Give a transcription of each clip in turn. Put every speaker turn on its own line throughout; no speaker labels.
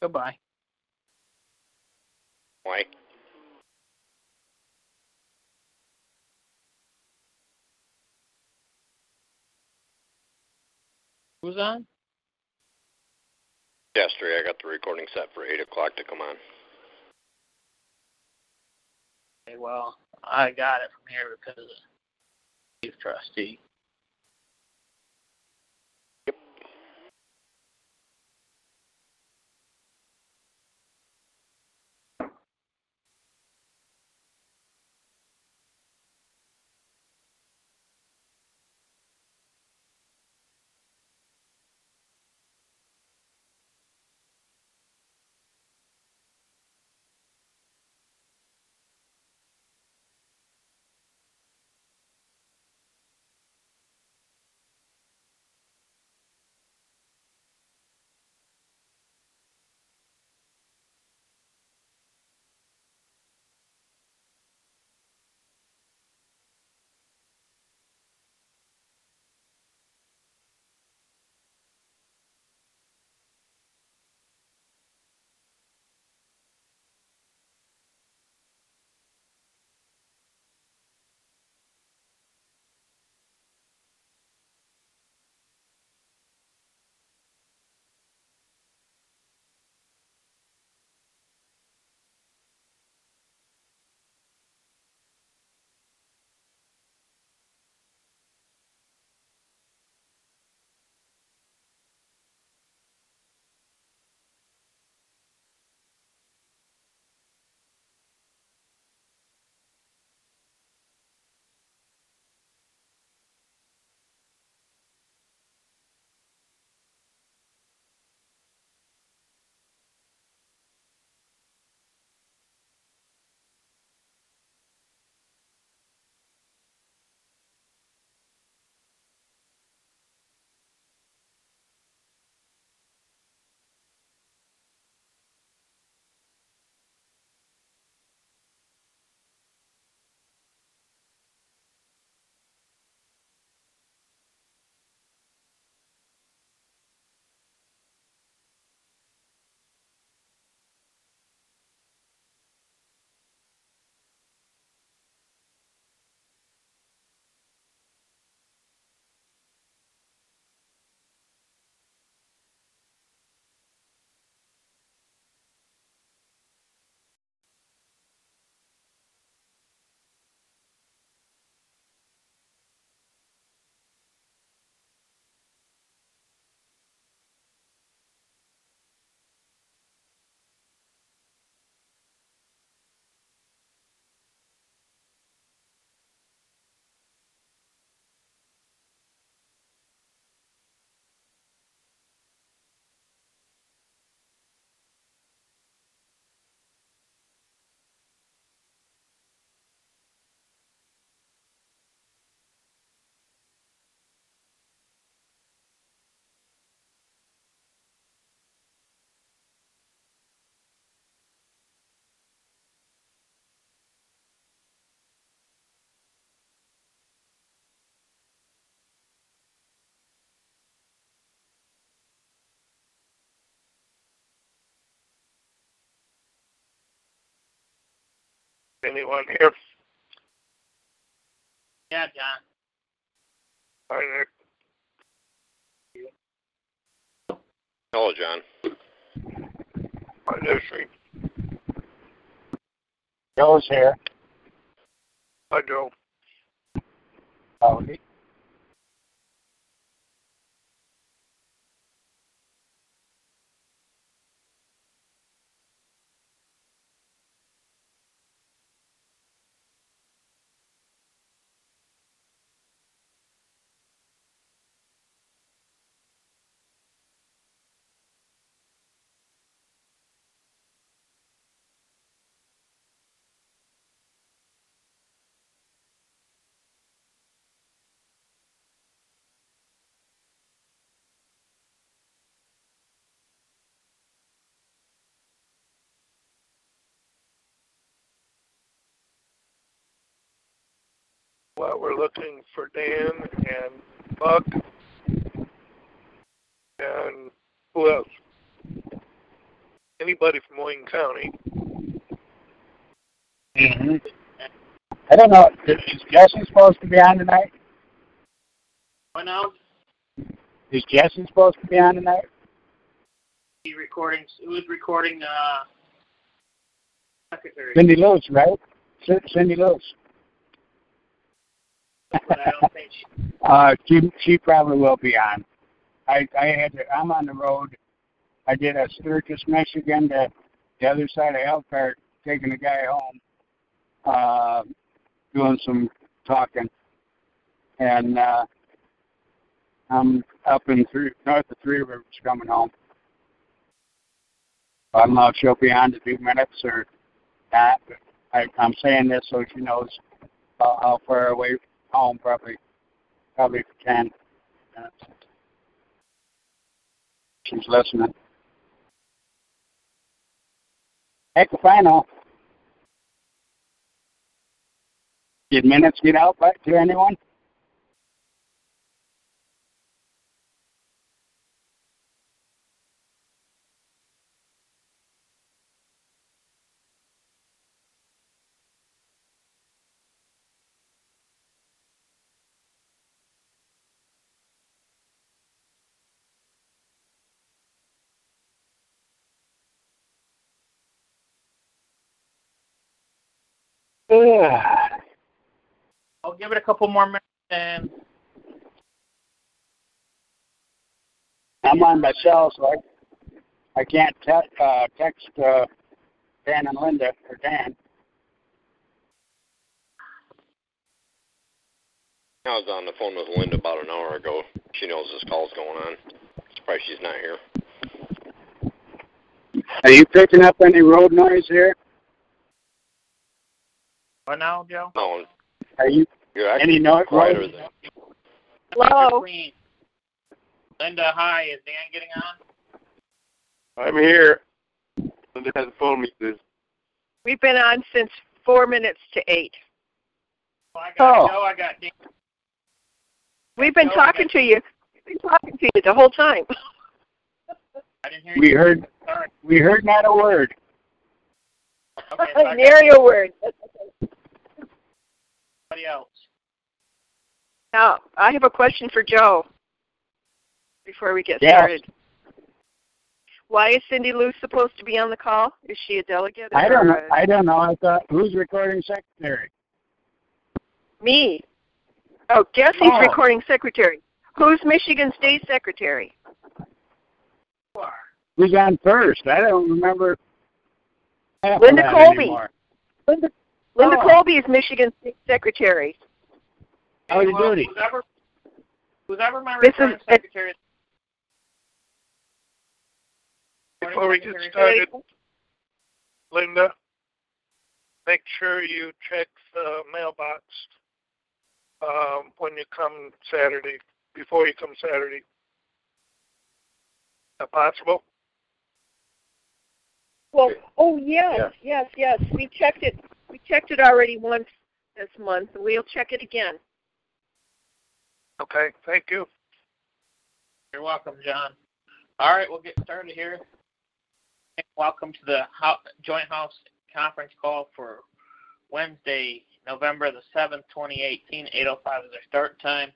Goodbye.
Why?
Who's on?
Destry, I got the recording set for 8 o'clock to come on.
Okay, well, I got it from here because of chief trustee.
Anyone here?
Yeah, John.
Hi, Nick.
Hello, John.
Hi, Destry.
Joe's here.
Hi, Joe.
Oh, Howdy.
Well, we're looking for Dan and Buck and who else? Anybody from Wayne County.
hmm I don't know. Is Jesse supposed to be on tonight?
What now?
Is Jesse supposed to be on tonight?
He recording. Who's recording? Uh, secretary.
Cindy Lewis, right? C- Cindy Lewis.
But I don't think she.
Uh, she she probably will be on. I I had to, I'm on the road. I did a Sturgis, Michigan to the other side of Elkhart, taking a guy home, uh, doing some talking, and uh, I'm up in three north of Three Rivers coming home. I don't know if she'll be on to do minutes or not. But I, I'm saying this so she knows uh, how far away home, probably probably ten minutes. She's listening. I. Did minutes get out back to anyone?
I'll give it a couple more minutes and
I'm on my cell, so I I can't te- uh, text uh, Dan and Linda or Dan.
I was on the phone with Linda about an hour ago. She knows this call's going on. Surprised she's not here.
Are you picking up any road noise here?
What now, Joe?
No,
Are you
you're actually
any noise?
quieter
road-
than
Hello.
Linda, hi. Is Dan getting on?
I'm here. Linda has a phone me this.
We've been on since four minutes to eight.
Oh, I got
Oh.
Joe. I got Dan.
We've been
No,
talking to you. We've been talking to you the whole time.
I didn't hear
We
you.
heard
Sorry.
we heard not a word.
Okay, so I
Nary a word.
Somebody else.
Now, I have a question for Joe before we get
Yes.
started. Why is Cindy Lou supposed to be on the call? Is she a delegate?
I don't know.
uh,
I don't know. I thought who's recording secretary?
Me. Oh, Jesse's
Oh.
recording secretary. Who's Michigan State secretary?
Who's on first? I don't remember.
Linda Colby.
anymore.
Linda, Linda
Oh.
Colby is Michigan State secretary.
How's
Hey,
it
well,
duty?
Who's ever, my
This is-
secretary?
Before we get started, Linda, make sure you check the mailbox um, when you come Saturday, before you come Saturday. Is that possible?
Well, oh yes, yes, yes. We checked it. We checked it already once this month. and We'll check it again.
Okay, thank you.
You're welcome, John. All right, we'll get started here. Welcome to the Joint House Conference Call for Wednesday, November the 7th, 2018. 8.05 is our start time.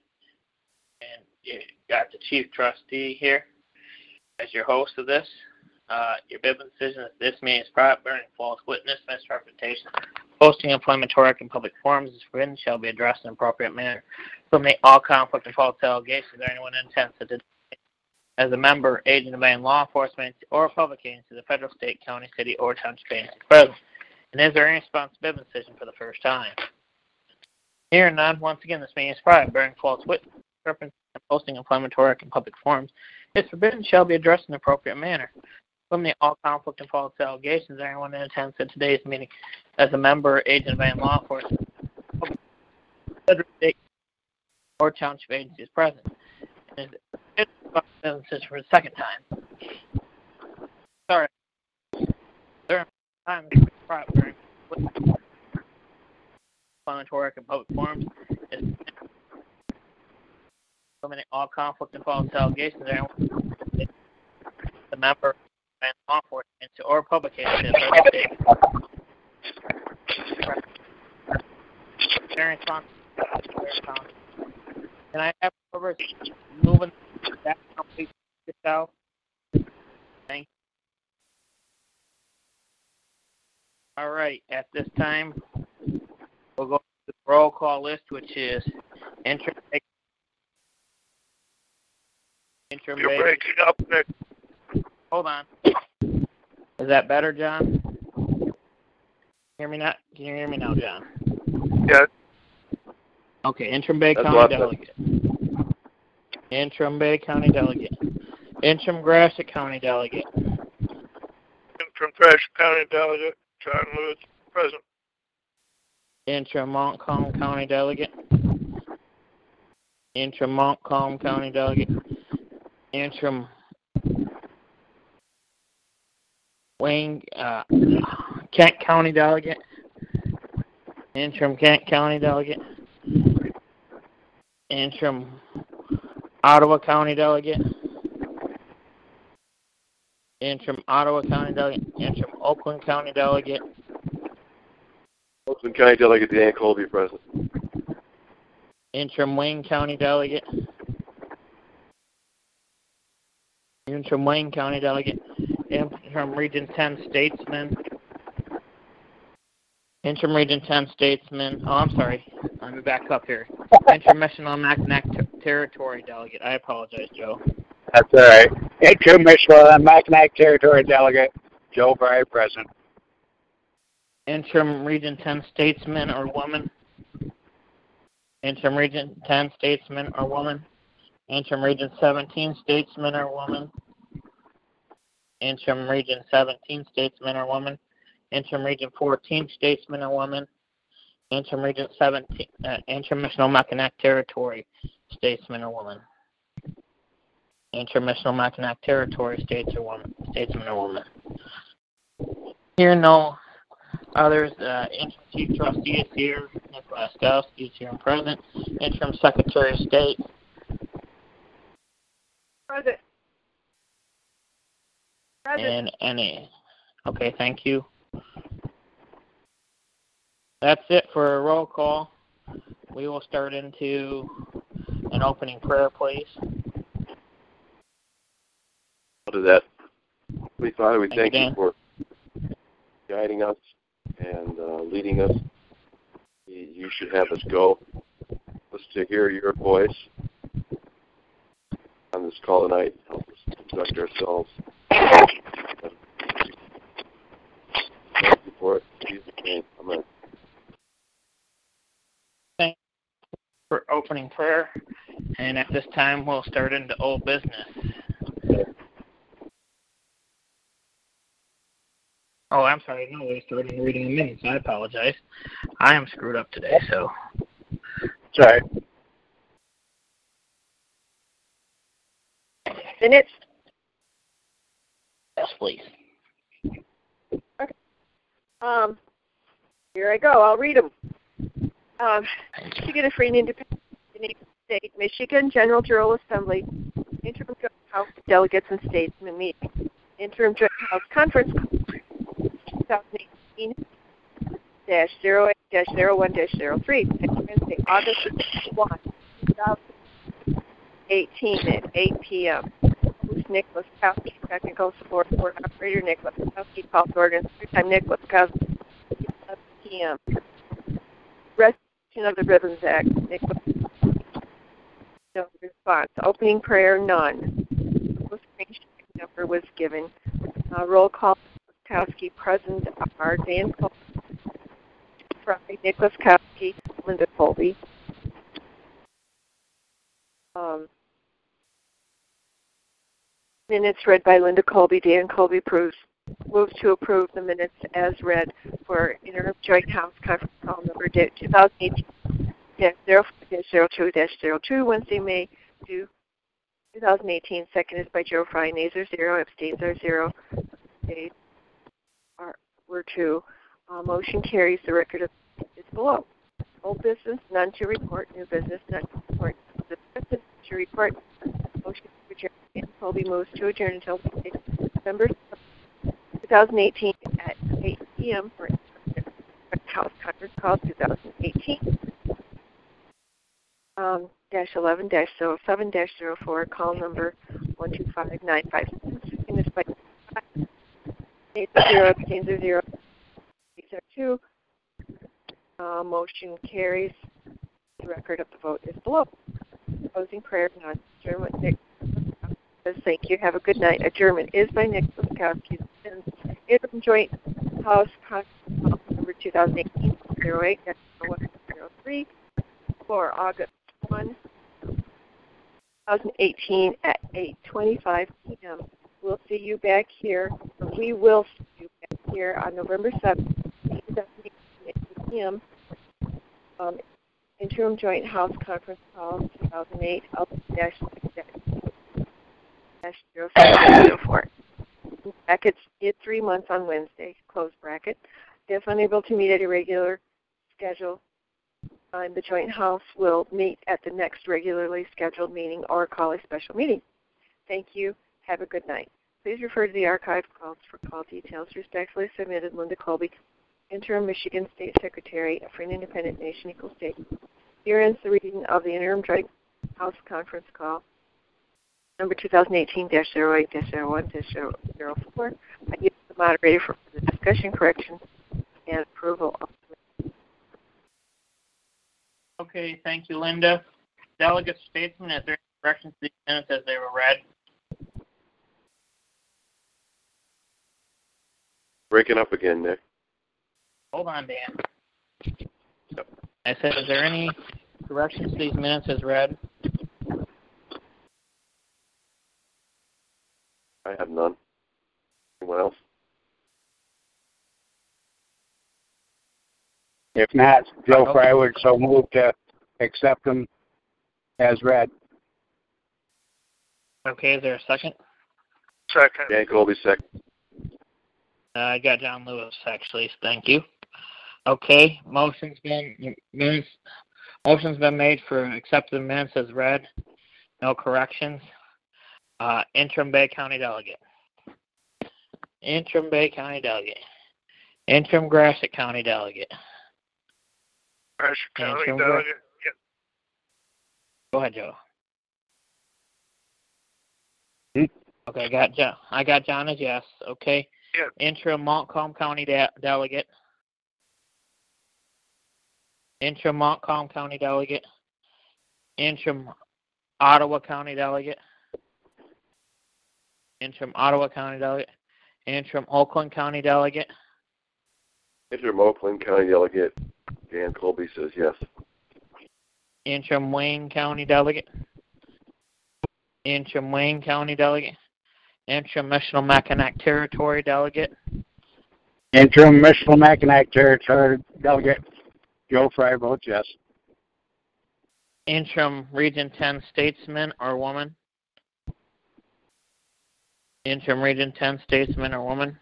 And you got the Chief Trustee here as your host of this. Uh, your Bivens decision that this meeting is private, bearing false witness, misrepresentation, posting employment work in public forums is forbidden, shall be addressed in an appropriate manner. Eliminate all conflict and false allegations or anyone intends to as a member, agent of any law enforcement or public agency, the federal, state, county, city, or township agency present, and is there any responsibility decision for the first time? Here and none, once again, this meeting is private, bearing false witness, and posting work in public forums is forbidden shall be addressed in an appropriate manner. Eliminate all conflict and false allegations anyone in attendance at today's meeting as a member, agent of any law enforcement, or township agency is present. And is is for the second time. Sorry. Third time employment to work public forums eliminate all conflict and false allegations the member and law enforcement or publication response. Can I have over moving that complete yourself? Thank you. All right, at this time, we'll go to the roll call list, which is. Interim.
You're breaking up, Nick.
Hold on. Is that better, John? Hear me now? Can you hear me now, John?
Yeah.
Okay, Interim Bay
That's
County Delegate. Interim Bay County Delegate. Interim Gratiot County Delegate.
Interim Gratiot County Delegate, John Lewis, present.
Interim Montcalm County Delegate. Interim Montcalm County Delegate. Interim Wayne uh, Kent County Delegate. Interim Kent County Delegate. Interim Ottawa County Delegate. Interim Ottawa County Delegate. Interim Oakland County Delegate.
Oakland County Delegate Dan Colby present.
Interim Wayne County Delegate. Interim Wayne County Delegate. Interim Region 10 Statesman. Interim Region 10 Statesman. Oh, I'm sorry. Let me back up here. Interim Michilimackinac Territory Delegate. I apologize, Joe.
That's all right. Interim Michigan Mackinac Territory Delegate, Joe Fry, present.
Interim Region 10 Statesman or woman. Interim Region 10 Statesman or woman. Interim Region 17 Statesman or woman. Interim Region 17 Statesman or woman. Interim Region 14 Statesman or woman. Interim Region 17 uh, Interim Michilimackinac Territory Statesman or woman. Interim Michilimackinac Territory States or woman, Statesman or woman. Here, no others. Uh, interim Chief Trustee is here. Nick Laskowski is here and present. Interim Secretary of State.
Present. Present.
And any. Okay, thank you. That's it for a roll call. We will start into an opening prayer, please.
I'll do that. Please, Father, we
Thank
thank
you,
you for guiding us and uh, leading us. You you should have us go. Us to hear your voice on this call tonight. Help us conduct ourselves. Thank you for
opening prayer, and at this time we'll start into old business. Oh, I'm sorry. No, we started reading the minutes. I apologize. I am screwed up today, so
Sorry.
Minutes.
yes, please.
Um, here I go. I'll read them. Um. Michigan Free and Independent State, Michigan General General Assembly, Interim Joint House Delegates and Statesmen meeting, Interim Joint House Conference, 2018 dash 08 dash 01 dash 03, next Wednesday, August 1, 2018 at 8 p.m. Host Nick Laskowski, technical support board operator Nick Laskowski, call to order, time Nick Laskowski, 11 p.m. Restoration of the Ribbons Act, no response. Opening prayer, none. No strange number was given. Uh, roll call, Laskowski present are Dan Colby, Fry, Nick Laskowski, Linda Colby. Um, minutes read by Linda Colby. Dan Colby approves. Moves to approve the minutes as read for interim joint house conference call number 2018-04-02-02, Wednesday, May 2, 2018, seconded by Joe Fry. Nays are zero, abstains are zero. Ayes are were two. Uh, motion carries. The record is below. Old business, none to report. New business, none to report. Discussion to report. Motion to adjourn. Colby moves to adjourn until December 2018 at 8 p.m. for House Conference Call 2018. Um, dash 11 dash 07 dash 04, call number 125956. Finished by 80 zero two. Uh, motion carries. The record of the vote is below. Closing prayer, non adjournment. Nick says thank you. Have a good night. Adjournment is by Nick Laskowski. Interim Joint House Conference Call number 2018 08 103 for August 1, 2018 at 8:25 p.m. We'll see you back here. We will see you back here on November 7th, 2018 at 8 p.m. Um, interim Joint House Conference Call 2008 dash 04. Brackets did three months on Wednesday, close bracket. If unable to meet at a regular schedule time, the Joint House will meet at the next regularly scheduled meeting or call a special meeting. Thank you. Have a good night. Please refer to the archived calls for call details. Respectfully submitted, Linda Colby, Interim Michigan State Secretary, a an independent nation equal state. Here ends the reading of the Interim Joint House Conference Call, number 2018-08-01-04. I give the moderator for the discussion, correction, and approval
Okay, thank you, Linda. Delegate statesman, is there any corrections to these minutes as they were read?
Breaking up again, Nick.
Hold on, Dan. I said, is there any corrections to these minutes as read?
I have none. Anyone else?
If not, Joe
Okay.
Fry would so move to accept them as read.
Okay, is there a second?
Second.
Dan Colby, second.
Uh, I got John Lewis actually. Thank you. Okay, motion's been minutes. Motion's been made for accepting the minutes as read. No corrections. Uh, interim Bay County delegate. Interim Bay County delegate. Interim Gratiot County delegate.
Gratiot County
Interim
delegate. Yep.
Go ahead, Joe.
Hmm?
Okay, I got John. I got John as yes. Okay.
Yeah.
Interim Montcalm County de- delegate. Interim Montcalm County delegate. Interim Ottawa County delegate. Interim Ottawa County delegate. Interim Oakland County delegate.
Interim Oakland County Delegate Dan Colby says yes.
Interim Wayne County delegate. Interim Wayne County delegate. Interim Michilimackinac Territory delegate.
Interim Michilimackinac Territory Delegate Joe Fry votes yes.
Interim Region 10 statesman or woman. Interim Region 10 statesman or woman.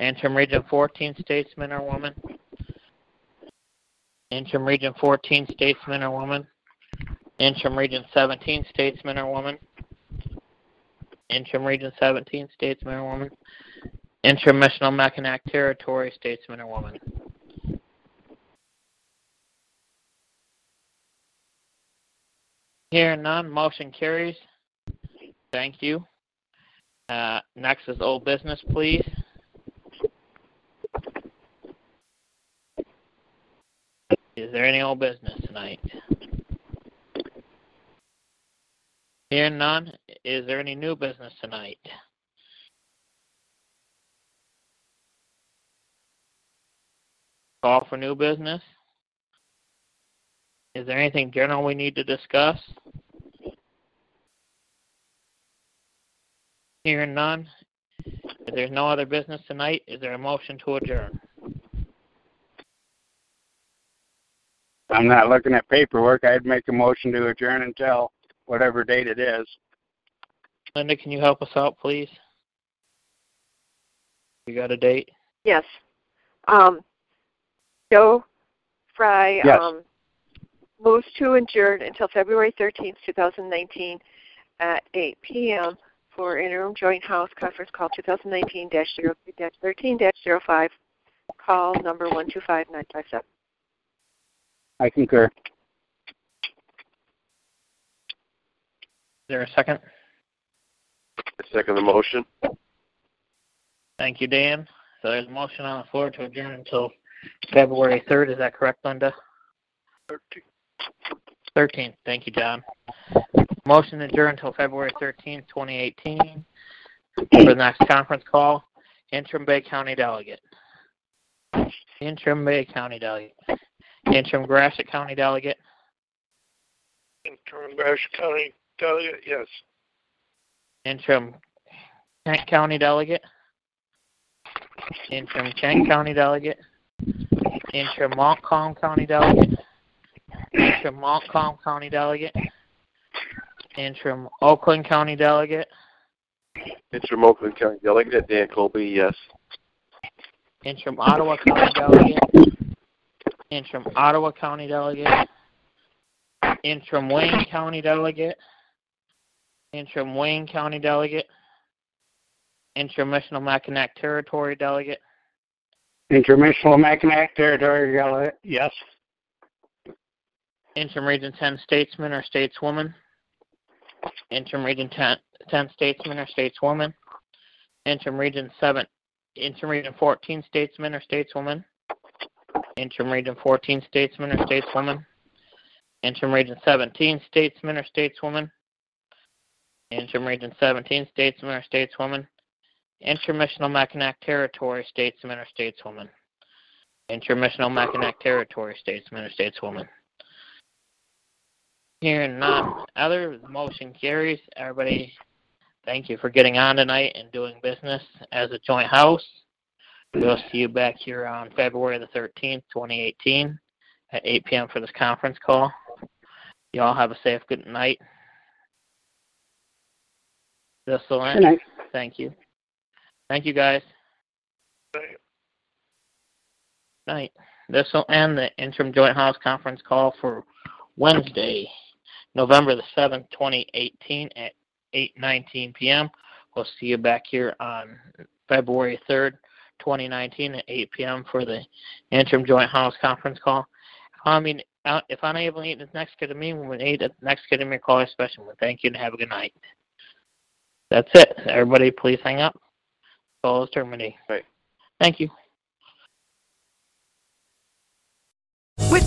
Interim Region 14 statesman or woman. Interim Region 14 statesman or woman. Interim Region 17 statesman or woman. Interim Region 17 statesman or woman. Interim Michilimackinac Territory statesman or woman. Here none, motion carries. Thank you. Uh, next is old business, please. Is there any old business tonight? Here none. Is there any new business tonight? Call for new business. Is there anything general we need to discuss? Hearing none. If there's no other business tonight, is there a motion to adjourn?
I'm not looking at paperwork. I'd make a motion to adjourn until whatever date it is.
Linda, can you help us out, please? You got a date?
Yes. Um, Joe Fry
Yes.
um, moves to adjourn until February 13th, 2019 at 8 p.m. for interim joint house conference call 2019-03-13-05, call number 125957.
I concur.
Is there a second?
I second the motion.
Thank you, Dan. So there's a motion on the floor to adjourn until February 3rd. Is that correct, Linda? 13th. Thank you, John. Motion to adjourn until February 13th, 2018 for the next conference call. Interim Bay County Delegate. Interim Bay County Delegate. Interim Gratiot County Delegate.
Interim Gratiot County delegate, yes.
Interim Kent County Delegate. Interim Kent County Delegate. Interim Montcalm County Delegate. Interim Montcalm County Delegate. Interim Oakland County Delegate.
Interim Oakland County Delegate Dan Colby, yes.
Interim Ottawa County Delegate. Interim Ottawa County Delegate. Interim Wayne County Delegate. Interim Wayne County Delegate. Interim Michilimackinac Territory Delegate.
Interim Michilimackinac Territory delegate, yes.
Interim Region 10 Statesman or Stateswoman. Interim Region 10, 10 Statesman or Stateswoman. Interim Region 7, Interim Region 14 Statesman or Stateswoman. Interim Region 14 Statesman or Stateswoman. Interim Region 17 Statesman or Stateswoman. Interim Region 17 Statesman or Stateswoman. Interim Michilimackinac Territory Statesman or Stateswoman. Interim Michilimackinac Territory Statesman or Stateswoman. Hearing none um, other, motion carries. Everybody, thank you for getting on tonight and doing business as a joint house. We'll see you back here on February the 13th, 2018 at 8 p.m. for this conference call. You all have a safe good night. This will
Good
end.
night.
Thank you. Thank you, guys.
Right.
Night. This will end the interim joint house conference call for Wednesday, November the 7th, 2018 at 8:19 p.m. We'll see you back here on February 3rd, 2019 at 8 p.m. for the interim joint house conference call. I mean, uh, if I'm able to eat this next scheduled meeting, we'll need the next scheduled meeting call a special one. Thank you and have a good night. That's it. Everybody, please hang up. Call is terminated.
Right.
Thank you.